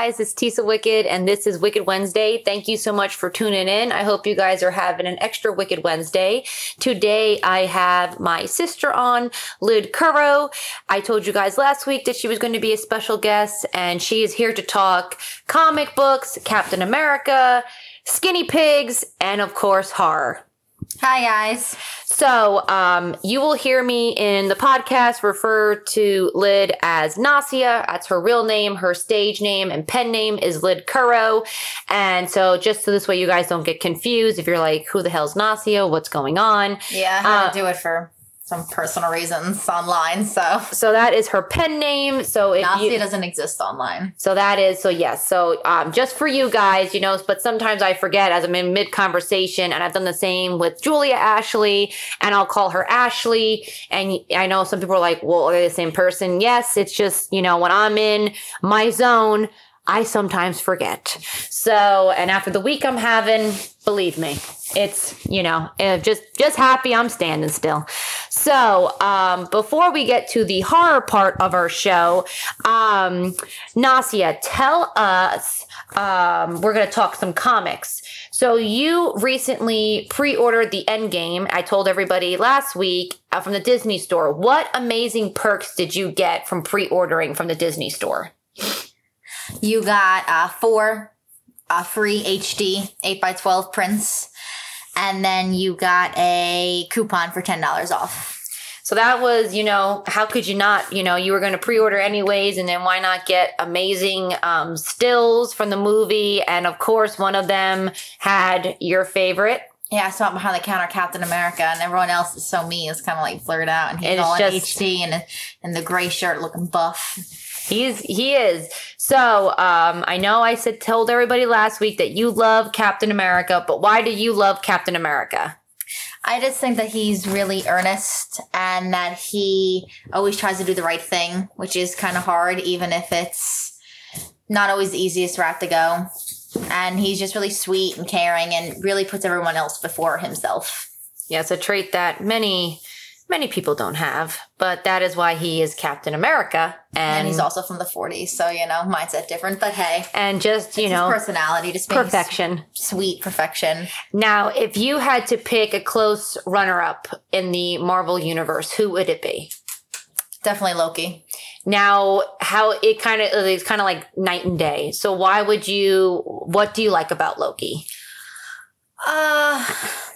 Guys, it's Tisa Wicked, and this is Wicked Wednesday. Thank you so much for tuning in. I hope you guys are having an extra Wicked Wednesday. Today, I have my sister on, Lid Kuro. I told you guys last week that she was going to be a special guest, and she is here to talk comic books, Captain America, skinny pigs, and of course, horror. Hi, guys. So, um, you will hear me in the podcast refer to Lid as Nasia. That's her real name. Her stage name and pen name is Lid Kuro. And so, just so this way you guys don't get confused, if you're like, who the hell's Nasia? What's going on? Yeah, I had Uh, to do it for some personal reasons online, so So, that is her pen name. So, if Nazi you. doesn't exist online. So that is so yes. So um, just for you guys, you know, but sometimes I forget as I'm in mid conversation, and I've done the same with Julia Ashley, and I'll call her Ashley. And I know some people are like, "Well, are they the same person?" Yes, it's just you know when I'm in my zone, I sometimes forget. So and after the week I'm having, believe me, it's you know eh, just just happy I'm standing still. So um, before we get to the horror part of our show, um, Nasia, tell us. Um, we're gonna talk some comics. So you recently pre-ordered the Endgame. I told everybody last week uh, from the Disney Store. What amazing perks did you get from pre-ordering from the Disney Store? You got uh, four uh, free HD 8x12 prints, and then you got a coupon for $10 off. So that was, you know, how could you not, you know, you were going to pre-order anyways, and then why not get amazing um, stills from the movie? And of course, one of them had your favorite. Yeah, I saw it behind the counter Captain America, and everyone else is so mean. It's kind of like blurred out, and he's all in just- HD and and the gray shirt looking buff. He's he is. So um, I know I said told everybody last week that you love Captain America, but why do you love Captain America? I just think that he's really earnest and that he always tries to do the right thing, which is kind of hard, even if it's not always the easiest route to go. And he's just really sweet and caring and really puts everyone else before himself. Yeah, it's a trait that many many people don't have, but that is why he is Captain America, and, And he's also from the 40s, so, you know, mindset different. But hey, and just you know personality, just perfection. sweet perfection. Now, if you had to pick a close runner up in the Marvel universe, who would it be? Definitely Loki. Now, how it kind of it's kind of like night and day. So, why would you? What do you like about Loki? Uh,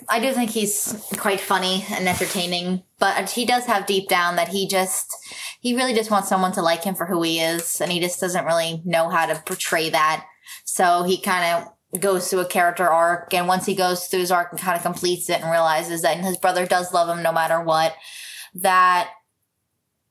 I do think he's quite funny and entertaining, but he does have deep down that he just, he really just wants someone to like him for who he is, and he just doesn't really know how to portray that. So he kind of goes through a character arc, and once he goes through his arc and kind of completes it and realizes that his brother does love him no matter what, that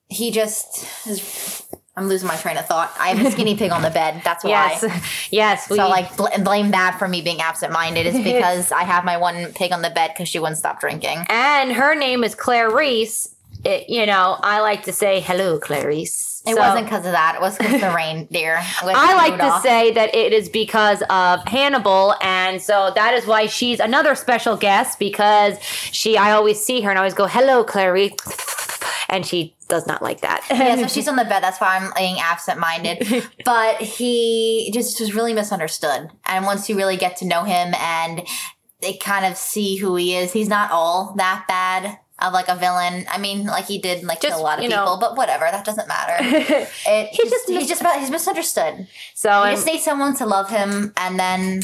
he just is. I'm losing my train of thought. I have a skinny pig on the bed. That's why. Yes, yes. We, So like bl- blame that for me being absent-minded is because I have my one pig on the bed because she wouldn't stop drinking. and her name is Clarice. It, you know, I like to say hello, Clarice. It So- wasn't because of that. It was because of the reindeer. I like Rudolph. to say that it is because of Hannibal, and so that is why she's another special guest because she. I always see her and I always go, "Hello, Clarice," and she does not like that. yeah, so she's on the bed. That's why I'm being absent-minded. But he just was really misunderstood. And once you really get to know him and they kind of see who he is, he's not all that bad of like a villain. I mean, like he did like Just, kill a lot of people, know- but whatever. That doesn't matter. It, He he's just just he's just about, he's misunderstood. so You and, just need someone to love him, and then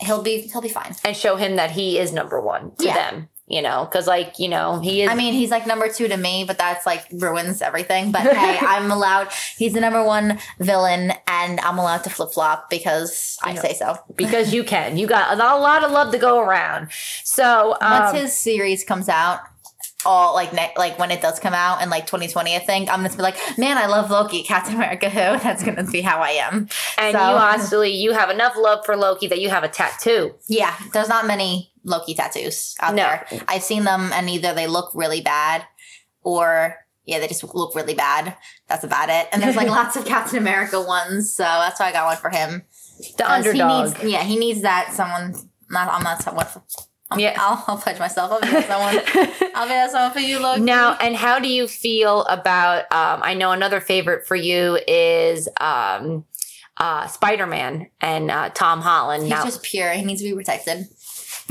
he'll be he'll be fine. and show him that he is number one to Yeah. them. You know, because like you know he is. I mean, he's like number two to me, but that's like ruins everything. But hey, I'm allowed. He's the number one villain, and I'm allowed to flip flop because I say so. because you can. You got a lot of love to go around. So um, Once his series comes out, all like ne- like when it does come out in like 2020, I think I'm gonna be like, man, I love Loki, Captain America. Who? That's gonna be how I am. And So- you honestly, you have enough love for Loki that you have a tattoo. Yeah, there's not many Loki tattoos out No. there. I've seen them, and either they look really bad, or yeah, they just look really bad. That's about it. And there's like lots of Captain America ones, so that's why I got one for him. The underdog. He needs, yeah, he needs that. Someone. Not. I'm not someone. I'm, Yeah. I'll, I'll pledge myself. I'll be that someone. I'll be that someone for you, Loki. Now, and how do you feel about? Um, I know another favorite for you is um, uh, Spider Man and uh, Tom Holland. he's now just pure. He needs to be protected.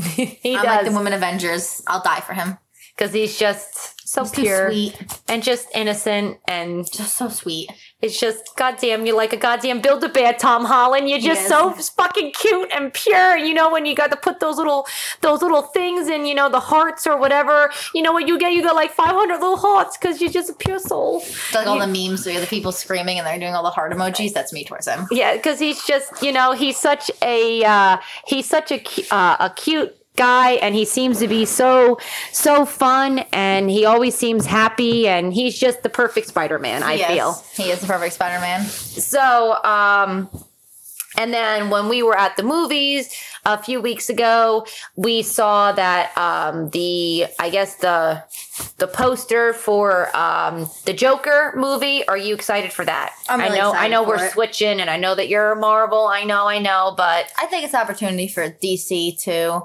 he I'm like the woman Avengers. I'll die for him. Because he's just so He's pure sweet. and just innocent, and Just so sweet. it's just goddamn. You're like a goddamn build a bear, Tom Holland. You're just Yes. so fucking cute and pure. You know when you got to put those little those little things in, you know the hearts or whatever. You know what you get? You got like 500 little hearts because you're just a pure soul. It's like all the memes where the people screaming and they're doing all the heart emojis. That's me towards him. Yeah, because he's just you know he's such a uh, he's such a uh, a cute guy, and he seems to be so so fun, and he always seems happy, and he's just the perfect Spider Man. I Yes, feel he is the perfect Spider Man. so. um and then when we were at the movies a few weeks ago, we saw that um, the I guess the the poster for um, the Joker movie. Are you excited for that? I'm really I know. I know we're it. switching, and I know that you're Marvel. I know. I know. But I think it's an opportunity for DC to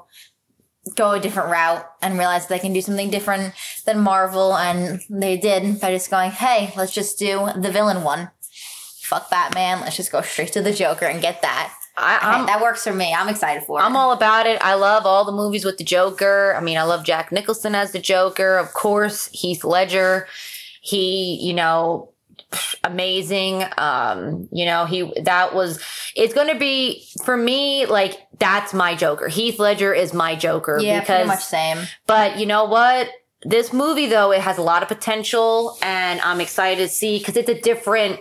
go a different route and realize they can do something different than Marvel, and they did by just going, "Hey, let's just do the villain one." Fuck Batman. Let's just go straight to the Joker and get that. I, Okay, that works for me. I'm excited for it. I'm all about it. I love all the movies with the Joker. I mean, I love Jack Nicholson as the Joker. Of course, Heath Ledger. He, you know, amazing. Um, you know, he that was it's going to be for me like that's my Joker. Heath Ledger is my Joker yeah, because pretty much same. but you know what? This movie though, it has a lot of potential and I'm excited to see cuz it's a different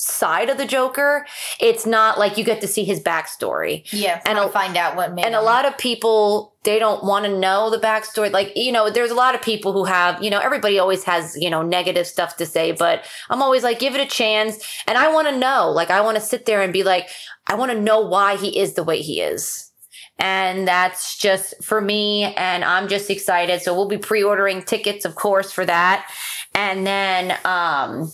side of the Joker. It's not like you get to see his backstory. Yeah, And a- find out what made and a lot of people they don't want to know the backstory. Like you know there's a lot of people who have you know everybody always has you know negative stuff to say but i'm always like give it a chance. And i want to know like i want to sit there and be like i want to know why he is the way he is. And that's just for me and i'm just excited. So we'll be pre-ordering tickets of course for that. And then um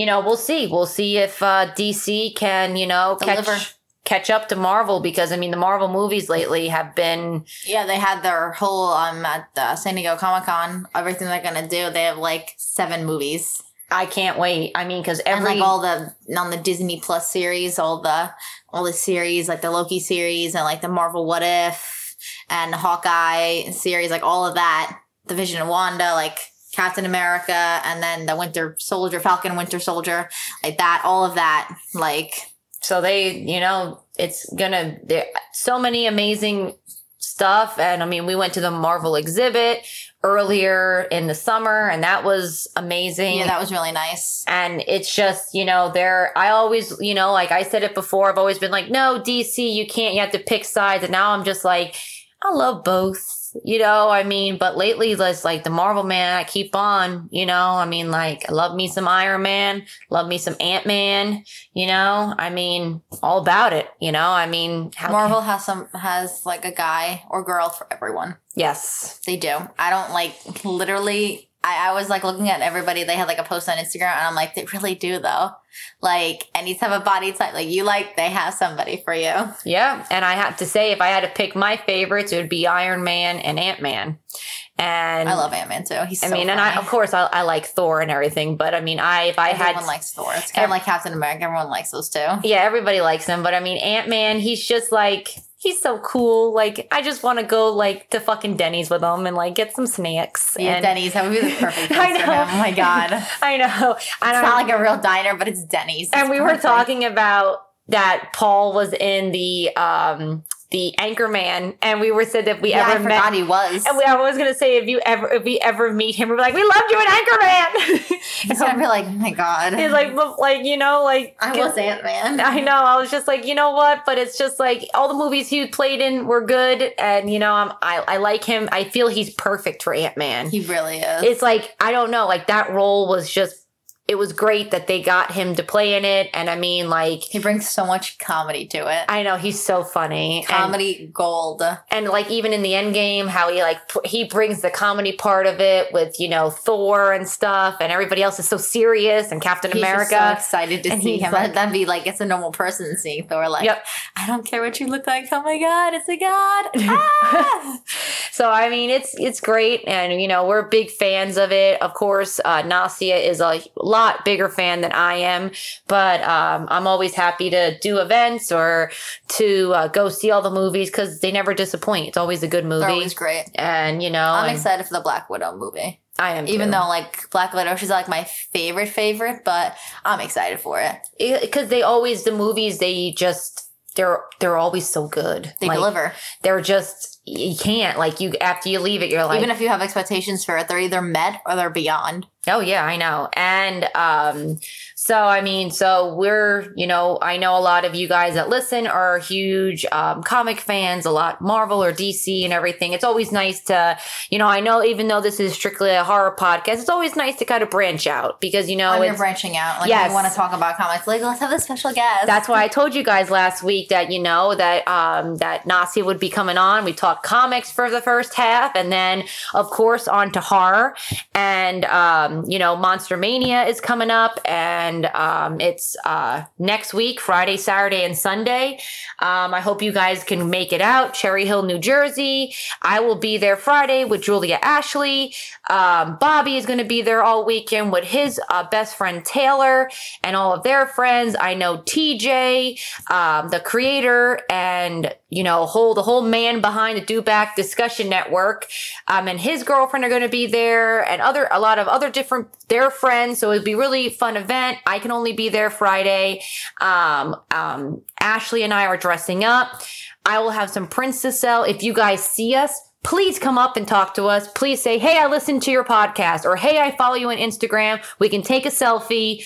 you know we'll see we'll see if uh dc can you know Deliver. catch catch up to marvel because i mean the marvel movies lately have been Yeah, they had their whole um at the San Diego Comic Con. Everything they're gonna do, they have like seven movies, i can't wait i mean because and every like all the on the Disney Plus series, all the all the series, like the Loki series, and like the Marvel What If and Hawkeye series, like all of that, the Vision of Wanda, like Captain America, and then the Winter Soldier, Falcon Winter Soldier, like that, all of that, like so they you know it's gonna there so many amazing stuff and i mean we went to the marvel exhibit earlier in the summer and that was amazing yeah, that was really nice. and it's just you know there i always you know like i said it before i've always been like no dc you can't you have to pick sides and now i'm just like i love both you know i mean but lately it's like the marvel man i keep on you know i mean like i love me some iron man love me some ant-man you know i mean all about it you know i mean how Marvel has some has like a guy or girl for everyone. yes They do. I don't like literally. I, I was like looking at everybody. They had like a post on Instagram, and I'm like, they really do though. Like and any type of body type, like you like, they have somebody for you. Yeah, and I have to say, if I had to pick my favorites, it would be Iron Man and Ant Man. And I love Ant Man too. He's. I so mean, and I of course I, I like Thor and everything, but I mean, I if I everyone had everyone likes Thor. It's kind of like Captain America. Everyone likes those too. yeah, everybody likes him, but I mean, Ant Man, he's just like he's so cool. Like I just want to go like to fucking Denny's with him and like get some snacks. Yeah, and Denny's. That would be the perfect place I for him. Oh my god. It's I know. I don't not like a real diner, but it's Denny's. and It's we were talking about that Paul was in the um the Anchorman, and we were said that we Yeah, I ever met. forgot he was. And we, I was gonna say if you ever if we ever meet him, we're like, we loved you in Anchorman. He's gonna be like, oh my god. He's like, like you know, like I was Ant Man. I know. I was just like, you know what? But it's just like all the movies he played in were good, and you know, I'm, I I like him. I feel he's perfect for Ant Man. He really is. It's like I don't know, like that role was just. It was great that they got him to play in it, and I mean, like he brings so much comedy to it. I know he's so funny. And- comedy gold. and like even in the end game how he like he brings the comedy part of it with you know thor and stuff and everybody else is so serious and captain He's america so excited to And see him. like- That'd be like it's a normal person seeing Thor. Like, Yep. I don't care what you look like. Oh my god, it's a god. Ah! so i mean it's it's great and you know we're big fans of it of course uh nasia is a lot bigger fan than i am but um i'm always happy to do events or to uh, go see all the movies because they never disappoint it's always a good movie They're always great. and you know I'm and excited for the Black Widow movie. i am Even too. though like Black Widow, she's like my favorite favorite, but I'm excited for it. because they always the movies they just they're they're always so good. They Like, deliver. They're just you can't like you after you leave it you're like Even if you have expectations for it, they're either met or they're beyond. Oh yeah I know and um so I mean so we're you know I know a lot of you guys that listen are huge um, comic fans a lot Marvel or DC and everything. It's always nice to you know I know even though this is strictly a horror podcast it's always nice to kind of branch out because you know when you're branching out, like Yes. you want to talk about comics, like let's have a special guest. That's why I told you guys last week that you know that um, that Nasi would be coming on. We talked comics for the first half, and then of course on to horror. And um, you know, Monster Mania is coming up, and um, it's uh, next week, Friday, Saturday, and Sunday. Um, I hope you guys can make it out. Cherry Hill, New Jersey. I will be there Friday with Julia Ashley. Um, Bobby is going to be there all weekend with his uh, best friend Taylor and all of their friends. I know TJ, um, the creator, and you know, whole the whole man behind the Do Back Discussion Network, um, and his girlfriend are going to be there, and other a lot of other different their friends. So it'd be really fun event. I can only be there Friday. Um, um, Ashley and I are dressing up. I will have some prints to sell. If you guys see us, please come up and talk to us. Please say, Hey, I listened to your podcast or Hey, I follow you on Instagram. We can take a selfie.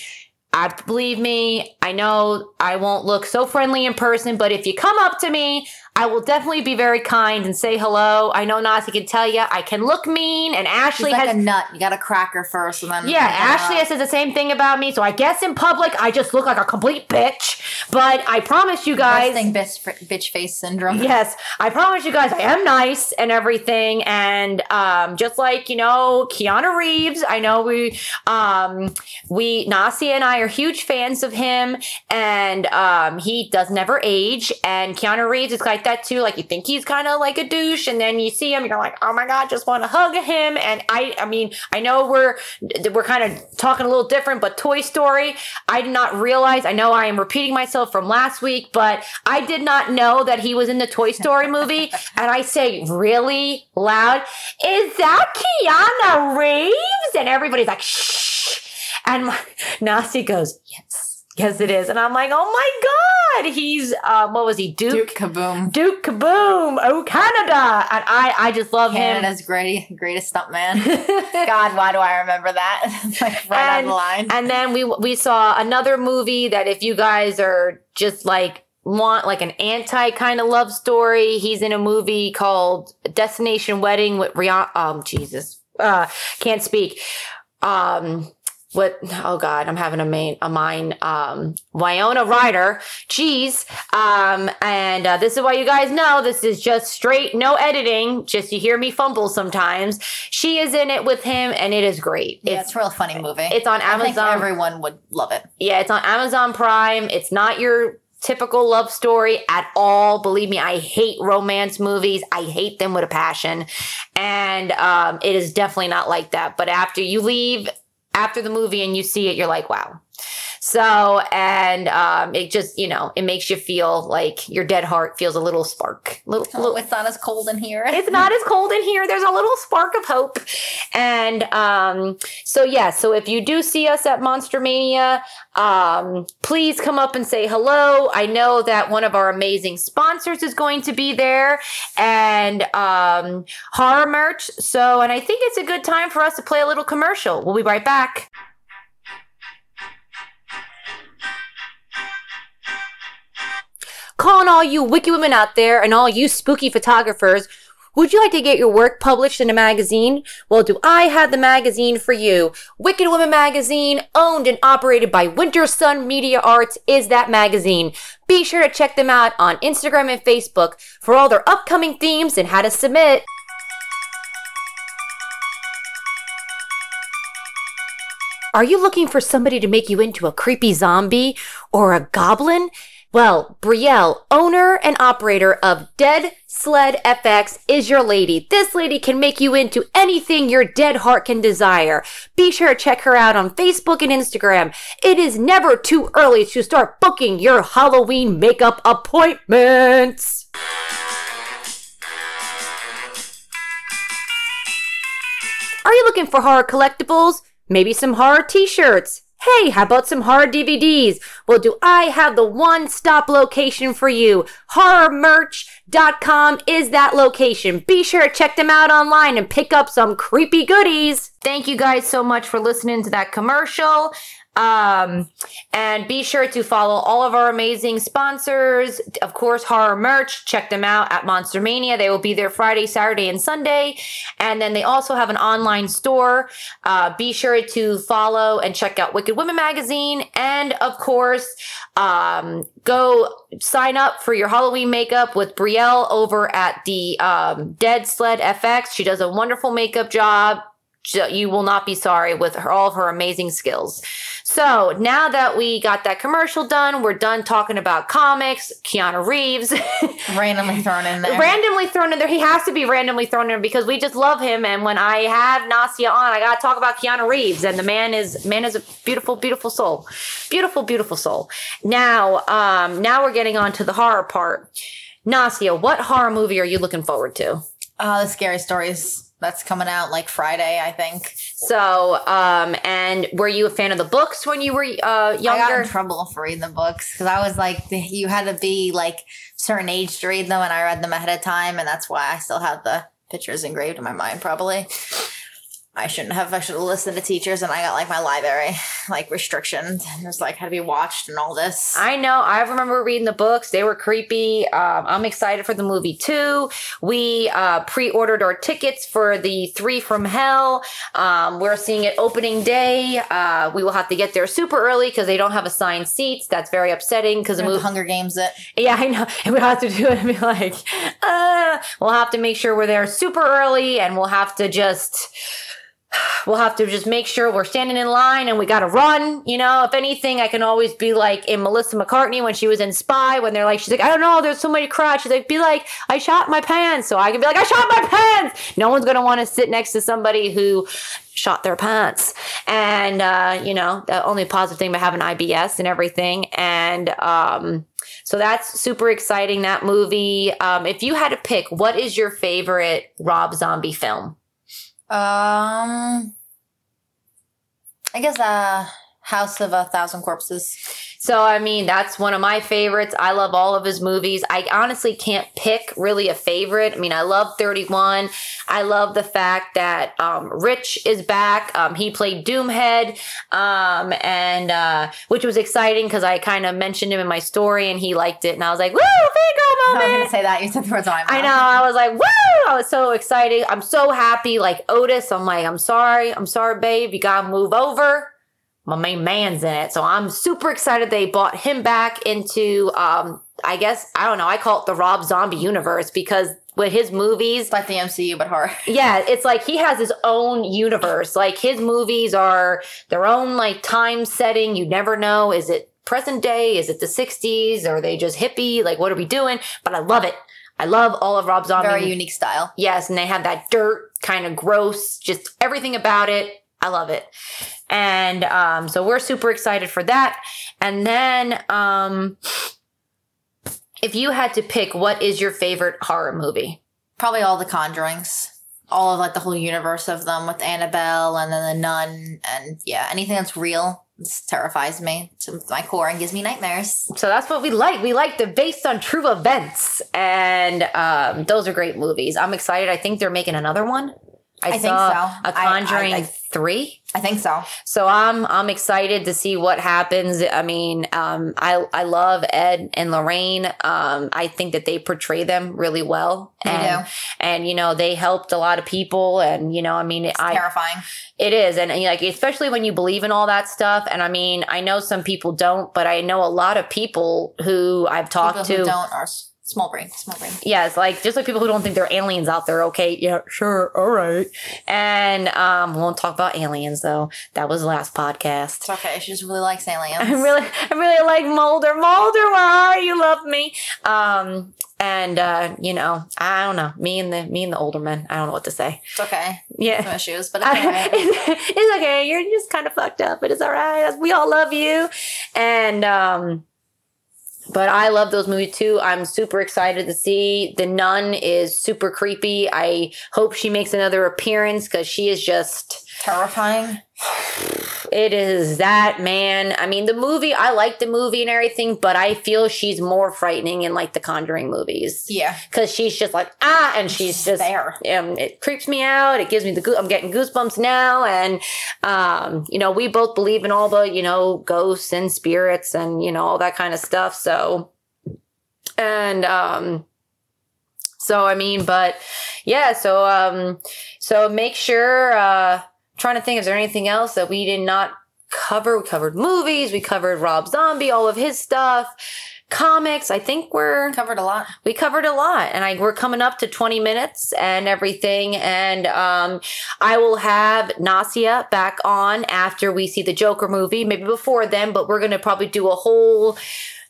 I believe me, I know I won't look so friendly in person, but if you come up to me, I will definitely be very kind and say hello. I know Nasi can tell you I can look mean, and Ashley like has a nut. You got to crack her first, and then yeah, Ashley up. says the same thing about me. So I guess in public I just look like a complete bitch. But I promise you guys, Resting bitch, bitch face syndrome. yes, I promise you guys, I am nice and everything. And um, just like you know, Keanu Reeves, I know we, um, we Nasi and I are huge fans of him, and um, he does never age. And Keanu Reeves is like that too. Like you think he's kind of like a douche, and then you see him, you're like, oh my god, just want to hug him. And I, I mean, I know we're we're kind of talking a little different, but Toy Story, I did not realize. I know I am repeating myself from last week, but I did not know that he was in the Toy Story movie. and I say really loud, "Is that Keanu Reeves?" And everybody's like, "Shh!" And my, Nasi goes, "Yes, yes, it is." And I'm like, "Oh my god, he's um, what was he, Duke?" Duke Kaboom. Duke Kaboom, oh Canada, and I, I just love him. Canada's great, greatest stuntman. God, why do I remember that? like right on And- the line. And then we we saw another movie that if you guys are just like want like an anti kind of love story, he's in a movie called Destination Wedding with Rihanna. Um, Jesus, uh, can't speak. Um. What? Oh God, I'm having a main a mind. Um, Winona Ryder. Jeez. Um, and uh, this is why you guys know this is just straight, no editing. Just you hear me fumble sometimes. She is in it with him, and it is great. yeah, it's a real funny movie. it's on Amazon. everyone would love it. Yeah, it's on Amazon Prime. It's not your typical love story at all. Believe me, I hate romance movies. I hate them with a passion. And um, it is definitely not like that. But after you leave, after the movie and you see it, you're like, wow, So, and um, it just, you know, it makes you feel like your dead heart feels a little spark. Little, Oh, little, it's not as cold in here. it's not as cold in here. There's a little spark of hope. And um, so, yeah, so if you do see us at Monster Mania, um, please come up and say hello. I know that one of our amazing sponsors is going to be there and um, horror merch. So, and I think it's a good time for us to play a little commercial. We'll be right back. Calling all you wiki women out there and all you spooky photographers. Would you like to get your work published in a magazine? Well, do I have the magazine for you? Wicked Women Magazine, owned and operated by Winter Sun Media Arts, is that magazine. Be sure to check them out on Instagram and Facebook for all their upcoming themes and how to submit. Are you looking for somebody to make you into a creepy zombie or a goblin? Well, Brielle, owner and operator of Dead Sled FX, is your lady. This lady can make you into anything your dead heart can desire. Be sure to check her out on Facebook and Instagram. It is never too early to start booking your Halloween makeup appointments. Are you looking for horror collectibles? Maybe some horror t-shirts? Hey, how about some horror DVDs? Well, do I have the one-stop location for you? Horrormerch.com is that location. Be sure to check them out online and pick up some creepy goodies. Thank you guys so much for listening to that commercial. Um, and be sure to follow all of our amazing sponsors. Of course, Horror Merch. Check them out at Monster Mania. They will be there Friday, Saturday, and Sunday. And then they also have an online store. Uh, be sure to follow and check out Wicked Women Magazine. And of course, um, go sign up for your Halloween makeup with Brielle over at the um, Dead Sled FX. She does a wonderful makeup job. You will not be sorry with her, all of her amazing skills. So now that we got that commercial done, we're done talking about comics, Keanu Reeves. randomly thrown in there. randomly thrown in there. He has to be randomly thrown in there because we just love him. And when I have Nasia on, I gotta talk about Keanu Reeves. And the man is man is a beautiful, beautiful soul. Beautiful, beautiful soul. Now, um, now we're getting on to the horror part. Nasia, what horror movie are you looking forward to? uh, the scary stories that's coming out like Friday, I think. So, um, and were you a fan of the books when you were uh, I got younger? in trouble for reading the books because I was like, you had to be like certain age to read them, and I read them ahead of time, and that's why I still have the pictures engraved in my mind. Probably, I shouldn't have. I should have listened to teachers, and I got like my library like restrictions. It was like had to be watched and all this. I know. I remember reading the books. They were creepy. Um, I'm excited for the movie too. We uh, pre-ordered our tickets for the Three from Hell. Um, we're seeing it opening day. Uh, we will have to get there super early because they don't have assigned seats. That's very upsetting because the movie. Hunger Games. It Yeah, I know. And we'll have to do it and be like, uh, we'll have to make sure we're there super early and we'll have to just, we'll have to just make sure we're standing in line and we got to run. You know, if anything, I can always be like in Melissa McCarthy when she was in Spy, when they're like, she's like, I don't know, there's so many crowds. She's like, be like, I shot my pants. So I can be like, I shot my pants. No one's going to want to sit next to somebody who shot their pants. And, uh, you know, the only positive thing about having IBS and everything. And, um, so that's super exciting, that movie. Um, if you had to pick, what is your favorite Rob Zombie film? Um, I guess uh, House of a Thousand Corpses. So, I mean, that's one of my favorites. I love all of his movies. I honestly can't pick really a favorite. I mean, I love 31. I love the fact that um, Rich is back. Um, he played Doomhead, um, and uh, which was exciting because I kind of mentioned him in my story and he liked it. And I was like, woo, I was gonna say that you said the words on my mouth. I know. I was like, woo! I was so excited. I'm so happy. Like Otis, I'm like, I'm sorry. I'm sorry, babe. You gotta move over. My main man's in it. So I'm super excited they bought him back into um, I guess, I don't know, I call it the Rob Zombie universe because with his movies, It's like the MCU, but horror. yeah, it's like he has his own universe. Like his movies are their own like time setting. You never know. Is it present day? Is it the 60s? Are they just hippie? Like what are we doing? But I love it. I love all of Rob Zombie. Very unique style. Yes, and they have that dirt kind of gross, just everything about it. I love it. And um, so we're super excited for that. And then um, if you had to pick, what is your favorite horror movie? Probably all the Conjurings. All of like the whole universe of them with Annabelle and then the Nun and yeah, anything that's real this terrifies me to my core and gives me nightmares. So that's what we like. We like the based on true events, and um, those are great movies. I'm excited. I think they're making another one. I, I think so. a Conjuring I- three. I think so. So I'm I'm excited to see what happens. I mean, um, I I love Ed and Lorraine. Um, I think that they portray them really well. And. And you know, they helped a lot of people. And you know, I mean, It's I terrifying. it is, and, and, like especially when you believe in all that stuff. And I mean, I know some people don't, but I know a lot of people who I've talked People to. don't are small brain, small brain. Yeah, it's like just like people who don't think there are aliens out there. Okay, yeah, sure, all right. And um, we won't talk about aliens though. That was the last podcast. It's okay. She just really likes aliens. I really, I really like Mulder. Mulder, why are you love me? Um, and uh, you know, I don't know. Me and the me and the older men. I don't know what to say. It's okay. Yeah. Some issues, but it's, it's okay. You're just kind of fucked up, but it's all right. We all love you. And um but I love those movies too. I'm super excited to see The Nun is super creepy. I hope she makes another appearance because she is just terrifying. it is that man. I mean, the movie, I like the movie and everything, but I feel she's more frightening in like the Conjuring movies. Yeah. Because she's just like, ah, and she's just there. um, it creeps me out. It gives me the goo- I'm getting goosebumps now, and um, you know, we both believe in all the you know ghosts and spirits and you know all that kind of stuff. So, and um, so I mean, but yeah, so um, so make sure. Uh, trying to think, is there anything else that we did not cover? We covered movies. We covered Rob Zombie, all of his stuff. Comics, I think we're Covered a lot. we covered a lot and I we're coming up to 20 minutes and everything and um I will have Nasia back on after we see the Joker movie maybe before then but we're going to probably do a whole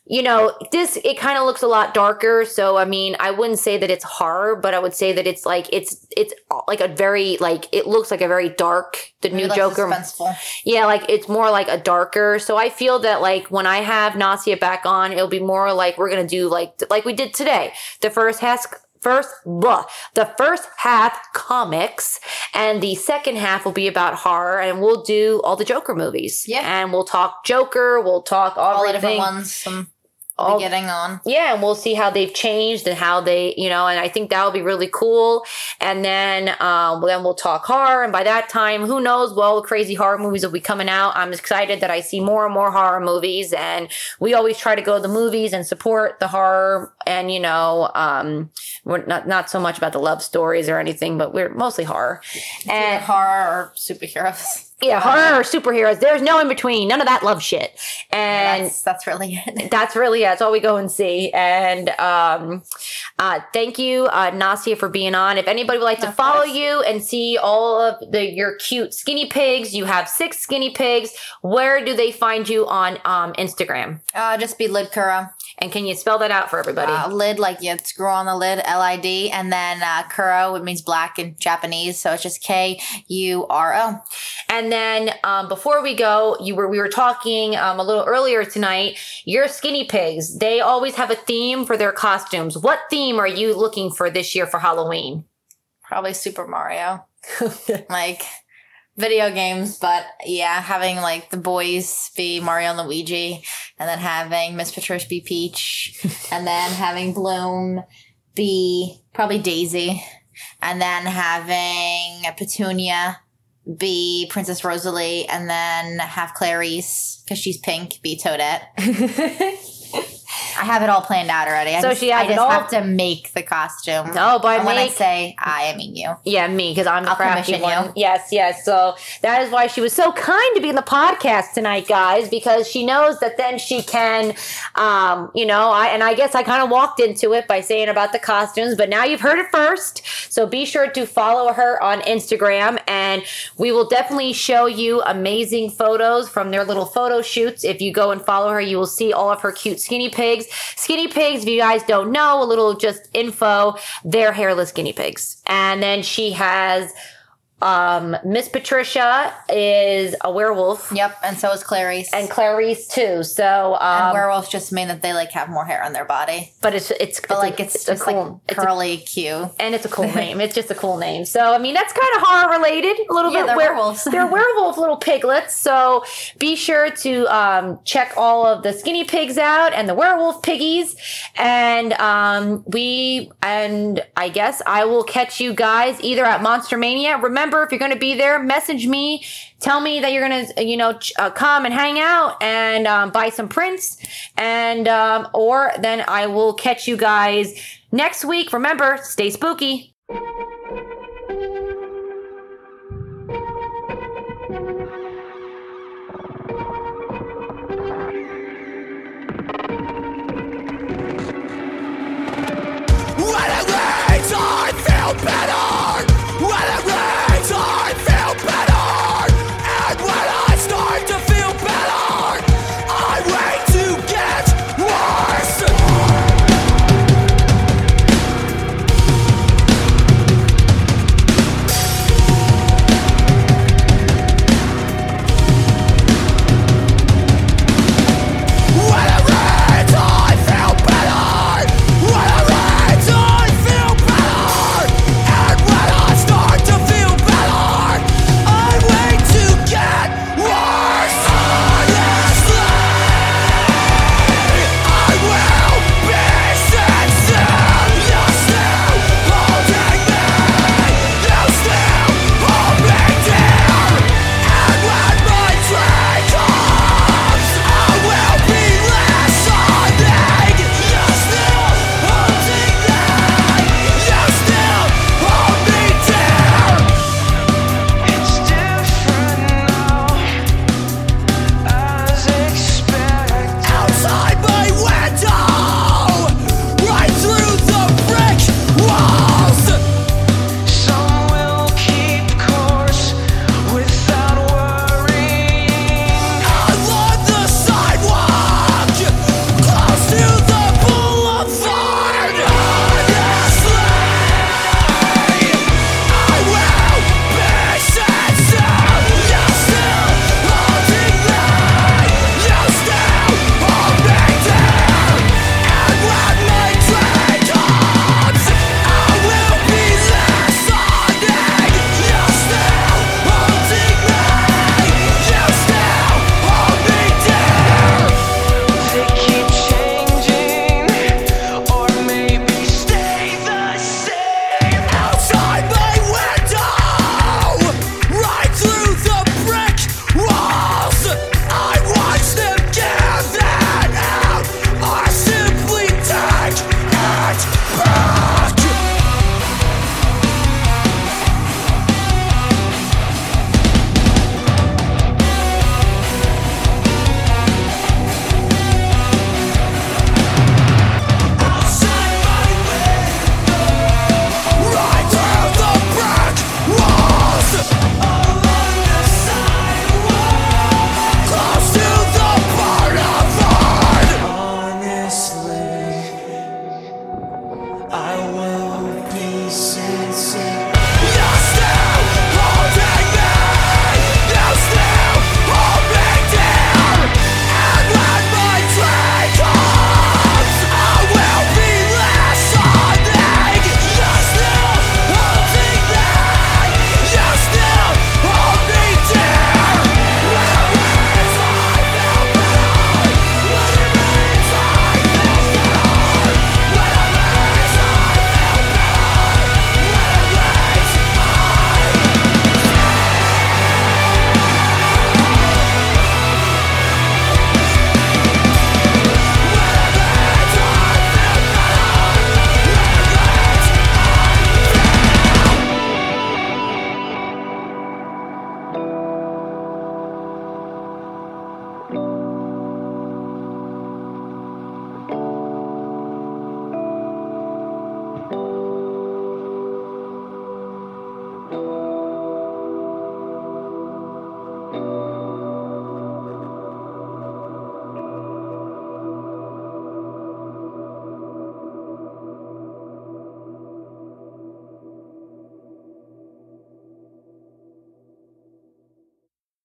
you know this it kind of looks a lot darker so I mean I wouldn't say that it's horror but I would say that it's like it's it's like a very like it looks like a very dark the new Maybe, like, Joker Suspenseful. yeah, like it's more like a darker. So I feel that like when I have Nasia back on, it'll be more like we're gonna do like like we did today. The first half first blah, the first half comics and the second half will be about horror and we'll do all the Joker movies. Yeah. And we'll talk Joker, we'll talk All the everything. different ones. Some all- be getting on. yeah, and we'll see how they've changed and how they, you know, and I think that'll be really cool. And then, um, then we'll talk horror. And by that time, who knows? Well, crazy horror movies will be coming out. I'm excited that I see more and more horror movies. And we always try to go to the movies and support the horror. And you know, um, we're not not so much about the love stories or anything, but we're mostly horror. Either And horror or superheroes. yeah, horror or superheroes. There's no in between. None of that love shit. And that's that's really it. that's really it. that's all we go and see and um uh thank you uh nasia for being on if anybody would like to follow you and see all of the your cute skinny pigs you have six skinny pigs where do they find you on um instagram Uh, just be lid Kuro. And can you spell that out for everybody Uh, lid like you screw on the lid, L I D, and then uh, Kuro, it means black in Japanese, so it's just K U R O. And then um, before we go, you were we were talking um, a little earlier tonight. Your skinny pigs, they always have a theme for their costumes. What theme are you looking for this year for Halloween? Probably Super Mario. like video games, but yeah, having like the boys be Mario and Luigi, and then having Miss Patricia be Peach, and then having Bloom be probably Daisy, and then having Petunia be Princess Rosalie, and then have Clarice because she's pink be Toadette. I have it all planned out already. I So just, she has I it just all- have to make the costume. No, by and when I say I, I mean you. Yeah, me, because I'm the I'll crafty one. you. Yes, yes. So that is why she was so kind to be in the podcast tonight, guys, because she knows that then she can, um, you know, I and I guess I kind of walked into it by saying about the costumes, but now you've heard it first. So be sure to follow her on Instagram, and we will definitely show you amazing photos from their little photo shoots. If you go and follow her, you will see all of her cute skinny pigs. Skinny pigs, if you guys don't know, a little just info, they're hairless guinea pigs. And then she has Um, Miss Patricia is a werewolf, Yep, and so is Clarice. and Clarice too. So, And um, werewolves just mean that they like have more hair on their body, but it's it's, but like it's, a just cool, like it's a- curly Q. and it's a cool name. It's just a cool name. So I mean, that's kind of horror related a little Yeah, bit. they're Were- werewolves. they're werewolf little piglets. So be sure to um, check all of the skinny pigs out and the werewolf piggies. And um, we and I guess I will catch you guys either at Monster Mania. Remember, if you're going to be there, message me. Tell me that you're gonna, you know, uh, come and hang out and um, buy some prints, and um, or then I will catch you guys next week. Remember, stay spooky.